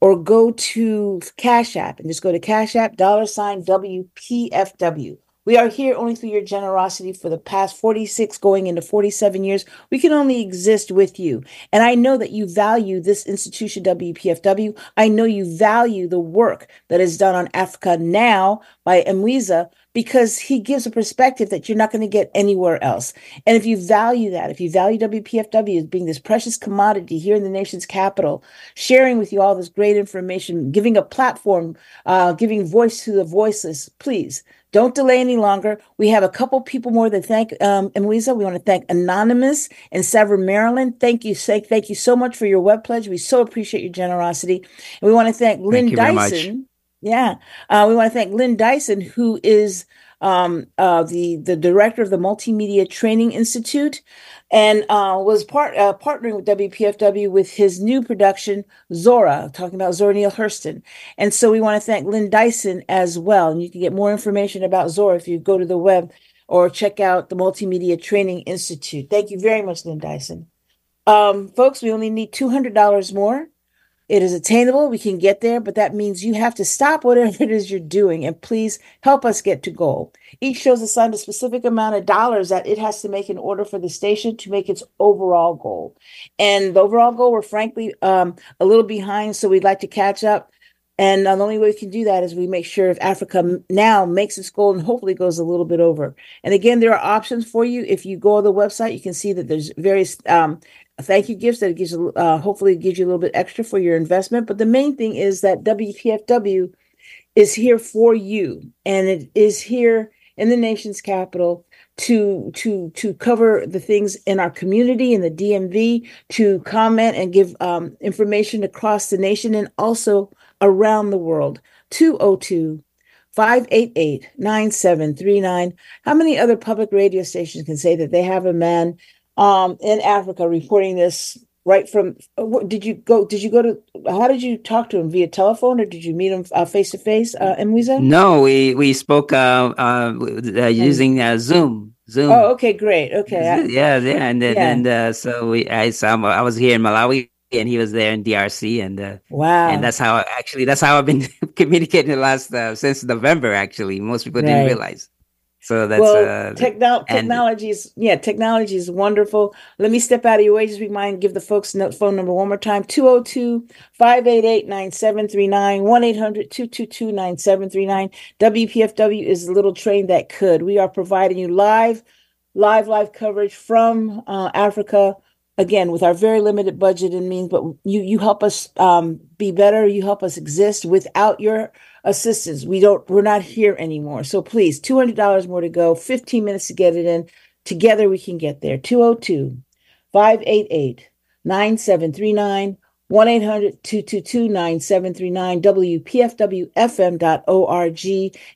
or go to Cash App and just go to Cash App, dollar sign WPFW. We are here only through your generosity for the past 46 going into 47 years. We can only exist with you. And I know that you value this institution, WPFW. I know you value the work that is done on Africa Now by Mwiza because he gives a perspective that you're not going to get anywhere else. And if you value that, if you value WPFW as being this precious commodity here in the nation's capital, sharing with you all this great information, giving a platform, uh, giving voice to the voiceless, please don't delay any longer. We have a couple people more than thank um. We want to thank Anonymous in Severn, Maryland. Thank you, Sake. thank you so much for your web pledge. We so appreciate your generosity. And we want to thank Lynn thank Dyson. Yeah. Uh, we want to thank Lynn Dyson, who is um, uh, the, the director of the Multimedia Training Institute and uh, was part uh, partnering with WPFW with his new production, Zora, talking about Zora Neale Hurston. And so we want to thank Lynn Dyson as well. And you can get more information about Zora if you go to the web or check out the Multimedia Training Institute. Thank you very much, Lynn Dyson. Um, folks, we only need $200 more it is attainable. We can get there, but that means you have to stop whatever it is you're doing and please help us get to goal. Each show is assigned a specific amount of dollars that it has to make in order for the station to make its overall goal. And the overall goal, we're frankly um, a little behind, so we'd like to catch up. And the only way we can do that is we make sure if Africa now makes its goal and hopefully goes a little bit over. And again, there are options for you. If you go to the website, you can see that there's various um, thank you gifts that gives uh, hopefully gives you a little bit extra for your investment. But the main thing is that WPFW is here for you, and it is here in the nation's capital to to to cover the things in our community in the DMV, to comment and give um, information across the nation and also around the world. 202 588 9739. How many other public radio stations can say that they have a man um, in Africa reporting this right from? Did you go? Did you go to? How did you talk to him via telephone or did you meet him face to face, Mwiza? No, we we spoke uh, uh, uh using uh, Zoom. Zoom. Oh, okay, great. Okay, yeah, yeah, and then yeah. and uh, so we I so I was here in Malawi and he was there in DRC, and uh, wow, and that's how actually that's how I've been communicating the last uh, since November. Actually, most people right. didn't realize. So that's well, uh, techno- technology is yeah, technology is wonderful. Let me step out of your way. Just remind, give the folks no, phone number one more time 202 588 9739 1 800 222 9739. WPFW is the little train that could. We are providing you live, live, live coverage from uh, Africa again with our very limited budget and means but you you help us um, be better you help us exist without your assistance we don't we're not here anymore so please $200 more to go 15 minutes to get it in together we can get there 202 588 9739 1-800-222-9739 wpfwfm.org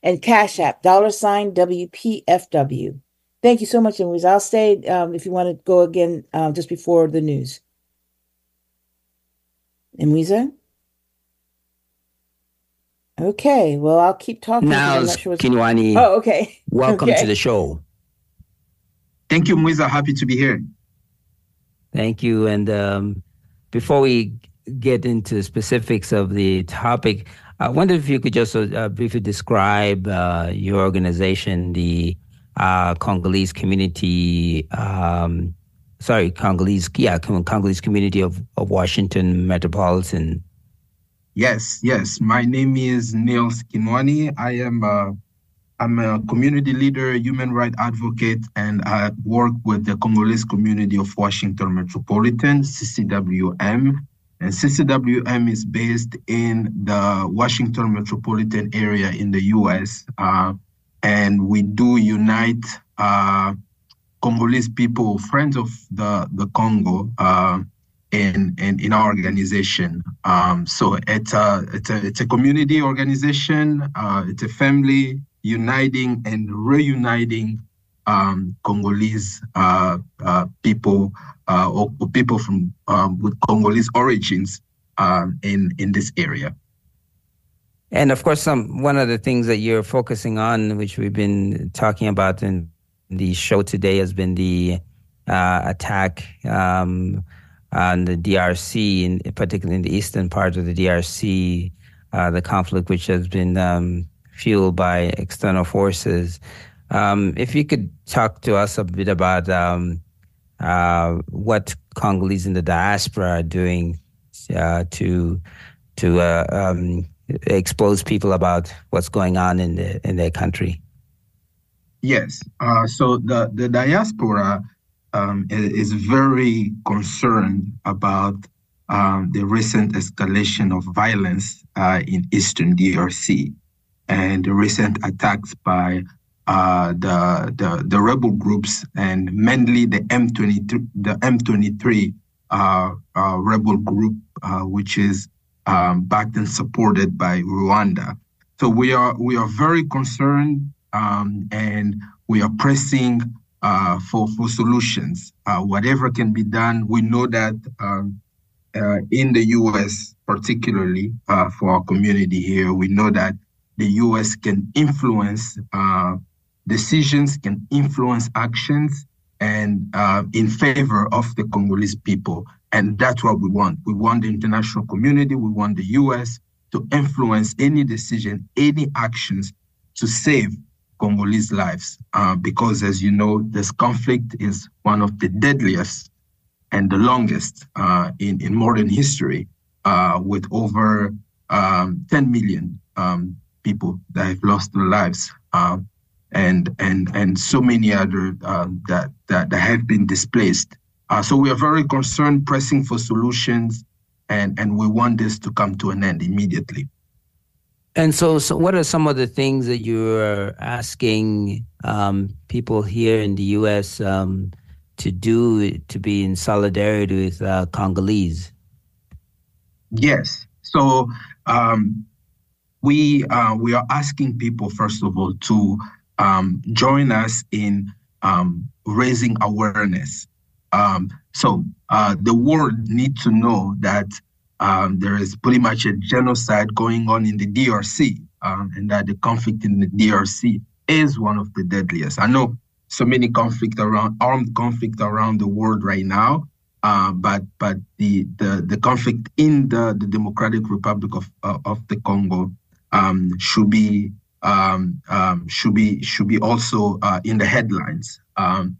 and cash app dollar sign wpfw Thank you so much, Louise. I'll stay um, if you want to go again uh, just before the news. Mwiza? Okay, well, I'll keep talking. Now, sure Kinwani. Oh, okay. Welcome okay. to the show. Thank you, Mwiza. Happy to be here. Thank you. And um, before we get into specifics of the topic, I wonder if you could just uh, briefly describe uh, your organization, the uh, Congolese community, um, sorry, Congolese, yeah, Congolese community of, of Washington Metropolitan. Yes, yes. My name is Nils Kinwani. I am a, I'm a community leader, human rights advocate, and I work with the Congolese community of Washington Metropolitan, CCWM. And CCWM is based in the Washington metropolitan area in the US. Uh, and we do unite uh, Congolese people, friends of the the Congo, uh, in, in in our organization. Um, so it's a it's a it's a community organization. Uh, it's a family uniting and reuniting um, Congolese uh, uh, people uh, or, or, people from um, with Congolese origins um, in in this area. And of course, some one of the things that you're focusing on, which we've been talking about in the show today, has been the uh, attack um, on the DRC, in, particularly in the eastern part of the DRC, uh, the conflict which has been um, fueled by external forces. Um, if you could talk to us a bit about um, uh, what Congolese in the diaspora are doing uh, to to uh, um, expose people about what's going on in the, in their country? Yes. Uh, so the the diaspora um, is, very concerned about um, the recent escalation of violence uh, in Eastern DRC and the recent attacks by uh, the, the the rebel groups and mainly the M23 the M23 uh, uh, rebel group, uh, which is um, backed and supported by Rwanda. So we are we are very concerned um, and we are pressing uh, for for solutions. Uh, whatever can be done, we know that um, uh, in the U.S., particularly uh, for our community here, we know that the U.S. can influence uh, decisions, can influence actions, and uh, in favor of the Congolese people. And that's what we want. We want the international community, we want the US to influence any decision, any actions to save Congolese lives. Uh, because as you know, this conflict is one of the deadliest and the longest uh, in, in modern history, uh, with over um, 10 million um, people that have lost their lives. Um, and and and so many other um, that, that that have been displaced Uh, so we are very concerned, pressing for solutions, and, and we want this to come to an end immediately. And so, so what are some of the things that you're asking um, people here in the U.S. Um, to do to be in solidarity with uh, Congolese? Yes. So um, we uh, we are asking people first of all to um, join us in um, raising awareness. Um, so uh, the world needs to know that um, there is pretty much a genocide going on in the DRC, um, and that the conflict in the DRC is one of the deadliest. I know so many conflict around armed conflict around the world right now, uh, but but the, the the conflict in the, the Democratic Republic of uh, of the Congo um, should be um, um, should be should be also uh, in the headlines. Um,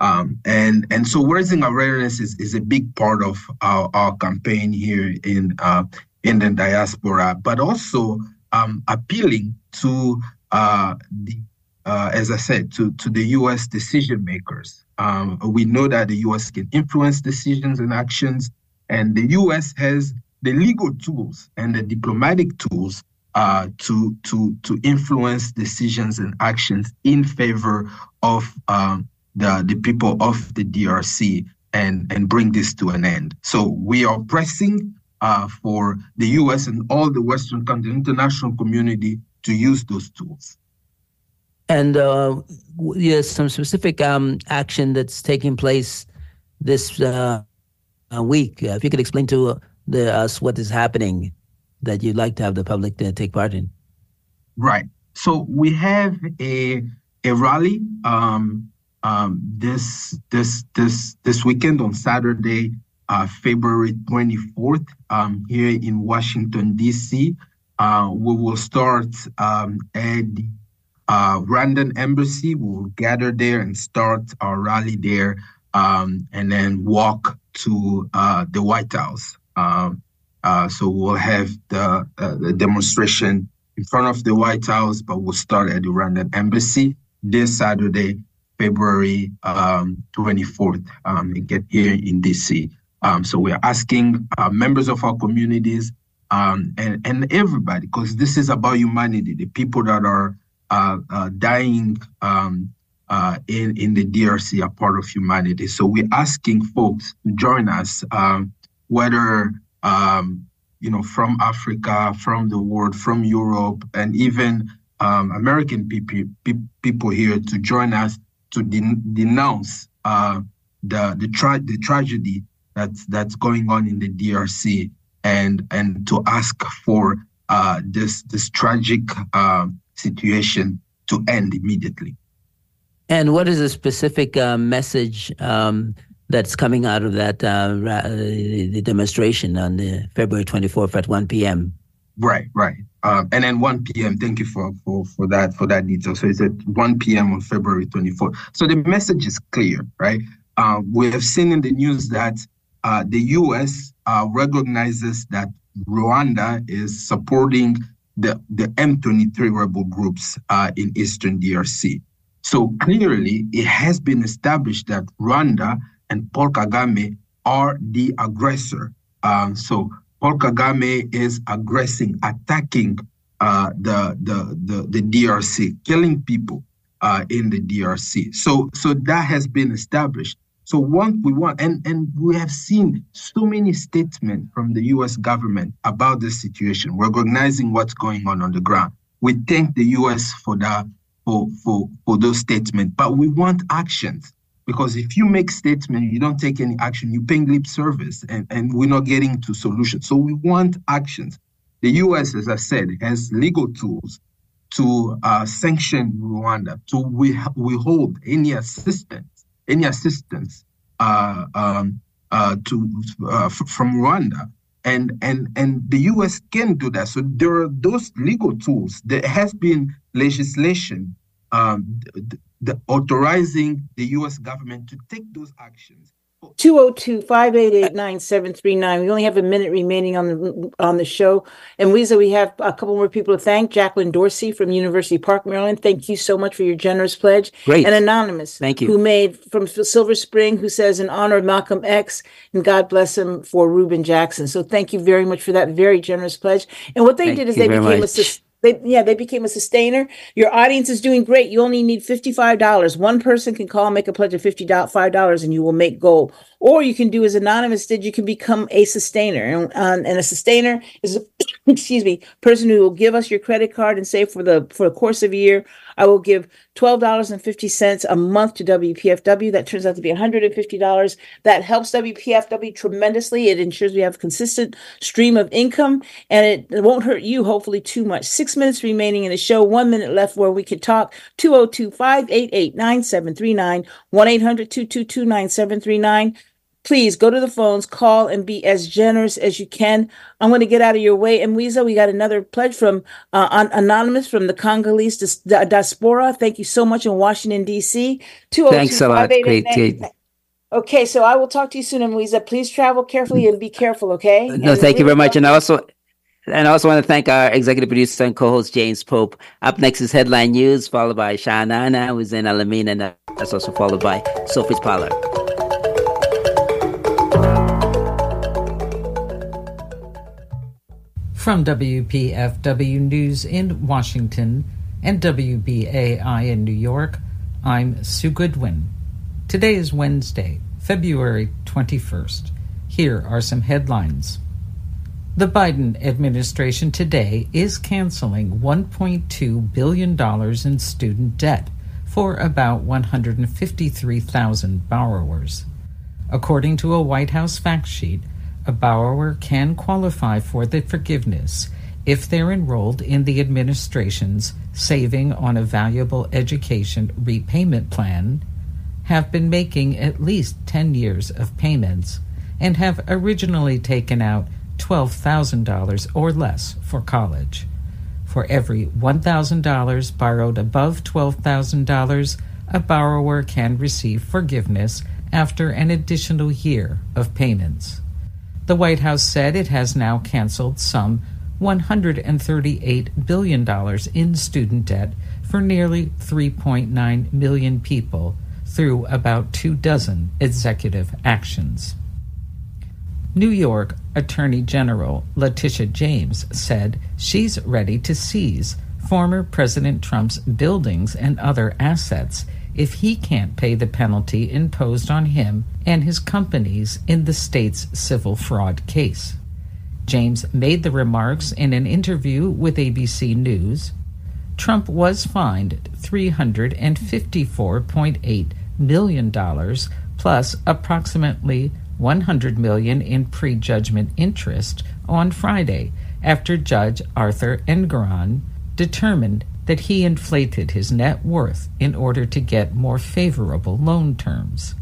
um, and and so raising awareness is, is a big part of our, our campaign here in uh, in the diaspora, but also um, appealing to uh, the uh, as I said to to the U.S. decision makers. Um, we know that the U.S. can influence decisions and actions, and the U.S. has the legal tools and the diplomatic tools uh, to to to influence decisions and actions in favor of um, the, the people of the DRC and, and bring this to an end. So we are pressing uh, for the US and all the Western countries, international community to use those tools. And uh, yes, some specific um, action that's taking place this uh, week. if you could explain to the, us what is happening that you'd like to have the public take part in. Right. So we have a a rally um, um, this this this this weekend on Saturday, uh, February 24th, um, here in Washington D.C. Uh, we will start um, at the uh, Rwandan embassy. We'll gather there and start our rally there, um, and then walk to uh, the White House. Um, uh, so we'll have the, uh, the demonstration in front of the White House, but we'll start at the Rwandan embassy this Saturday February um, 24th um, and get here in DC. Um, so we're asking uh, members of our communities um, and, and everybody, because this is about humanity, the people that are uh, uh, dying um, uh, in, in the DRC are part of humanity. So we're asking folks to join us, um, whether you know, from Africa, from the world, from Europe, and even American people, people here to join us to den- denounce uh, the the, tra- the tragedy that's that's going on in the DRC and and to ask for uh, this this tragic uh, situation to end immediately. And what is the specific uh, message um, that's coming out of that uh, the demonstration on the February 24th at 1 p.m.? Right, right. Um, and then 1 p.m. Thank you for, for for that for that detail. So it's at 1 p.m. on February 24th. So the message is clear, right? Uh, we have seen in the news that uh, the U.S. Uh, recognizes that Rwanda is supporting the the M23 rebel groups uh, in eastern DRC. So clearly, it has been established that Rwanda and Paul Kagame are the aggressor. Um, so Paul Kagame is aggressing, attacking uh, the, the, the, the DRC, killing people uh, in the DRC. So, so that has been established. So what we want, and, and we have seen so many statements from the U.S. government about this situation, recognizing what's going on on the ground. We thank the U.S. for that, for, for, for those statements, but we want actions. Because if you make statement, you don't take any action, you pay lip service, and, and we're not getting to solutions. So we want actions. The U.S., as I said, has legal tools to uh, sanction Rwanda, to we withhold any assistance, any assistance uh, um, uh, to uh, from Rwanda, and and and the U.S. can do that. So there are those legal tools. There has been legislation um, the authorizing the U.S. government to take those actions 202-588-9739. We only have a minute remaining on the on the show. And Mwiza, we have a couple more people to thank. Jacqueline Dorsey from University Park, Maryland. Thank you so much for your generous pledge. Great. And Anonymous. Thank you. Who made from Silver Spring, who says in honor of Malcolm X and God bless him for Reuben Jackson. So thank you very much for that very generous pledge. And what they Thank did is they became much. a sus- they, yeah, they became a sustainer. Your audience is doing great. You only need $55. One person can call, make a pledge of $55, and you will make gold. Or you can do as Anonymous did, you can become a sustainer. And, um, and a sustainer is, a, excuse me, person who will give us your credit card and say for the for the course of a year, I will give $12.50 a month to WPFW. That turns out to be $150. That helps WPFW tremendously. It ensures we have a consistent stream of income and it, won't hurt you, hopefully, too much. Six minutes remaining in the show, one minute left where we could talk. 202 588 9739, 1 800 222 9739 please go to the phones, call, and be as generous as you can. I'm going to get out of your way. And Mwiza, we got another pledge from uh, An- Anonymous from the Congolese diaspora. Thank you so much in Washington, D.C. Thanks a lot. Great. great. Okay, so I will talk to you soon, and Mwiza. Please travel carefully and be careful, okay? No, And thank you very much. And I also and I also want to thank our executive producer and co-host James Pope. Up next is headline news, followed by Shanana, who's in Alameda, and that's also followed by Sophie Pollard. From WPFW News in Washington and WBAI in New York, I'm Sue Goodwin. Today is Wednesday, February 21st. Here are some headlines. The Biden administration today is canceling $1.2 billion in student debt for about 153,000 borrowers. According to a White House fact sheet, a borrower can qualify for the forgiveness if they're enrolled in the administration's Saving on a Valuable Education repayment plan, have been making at least 10 years of payments, and have originally taken out $12,000 or less for college. For every $1,000 borrowed above $12,000, a borrower can receive forgiveness after an additional year of payments. The White House said it has now canceled some $138 billion in student debt for nearly 3.9 million people through about two dozen executive actions. New York Attorney General Letitia James said she's ready to seize former President Trump's buildings and other assets if he can't pay the penalty imposed on him and his companies in the state's civil fraud case. James made the remarks in an interview with ABC News. Trump was fined $354.8 million plus approximately 100 million in prejudgment interest on Friday after Judge Arthur Engoron determined that he inflated his net worth in order to get more favorable loan terms.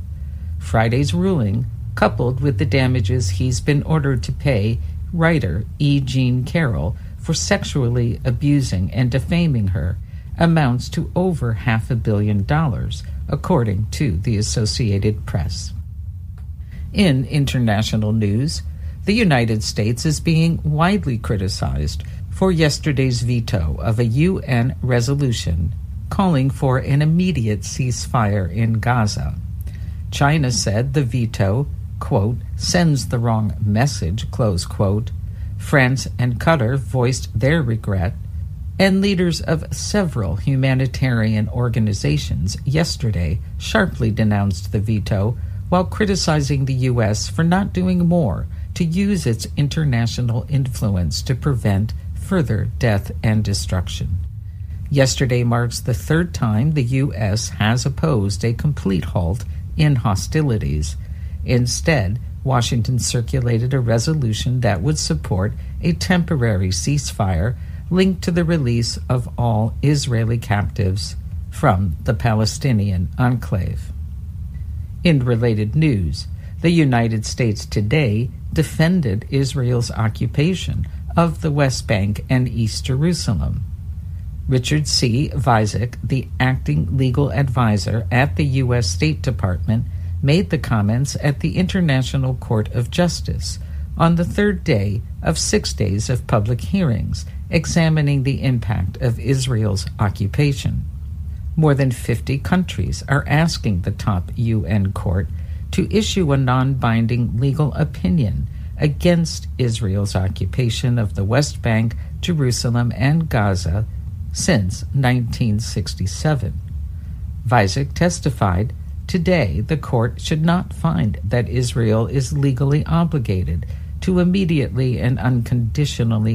Friday's ruling, coupled with the damages he's been ordered to pay writer E. Jean Carroll for sexually abusing and defaming her, amounts to over half a billion dollars, according to the Associated Press. In international news, the United States is being widely criticized for yesterday's veto of a UN resolution calling for an immediate ceasefire in Gaza. China said the veto, quote, sends the wrong message, close quote. France and Qatar voiced their regret, and leaders of several humanitarian organizations yesterday sharply denounced the veto while criticizing the U.S. for not doing more to use its international influence to prevent further death and destruction. Yesterday marks the third time the U.S. has opposed a complete halt in hostilities. Instead, Washington circulated a resolution that would support a temporary ceasefire linked to the release of all Israeli captives from the Palestinian enclave. In related news, the United States today defended Israel's occupation of the West Bank and East Jerusalem. Richard C. Visek, the acting legal advisor at the U.S. State Department, made the comments at the International Court of Justice on the third day of six days of public hearings examining the impact of Israel's occupation. More than 50 countries are asking the top UN court to issue a non binding legal opinion against Israel's occupation of the West Bank, Jerusalem, and Gaza since 1967. Visek testified today the court should not find that Israel is legally obligated to immediately and unconditionally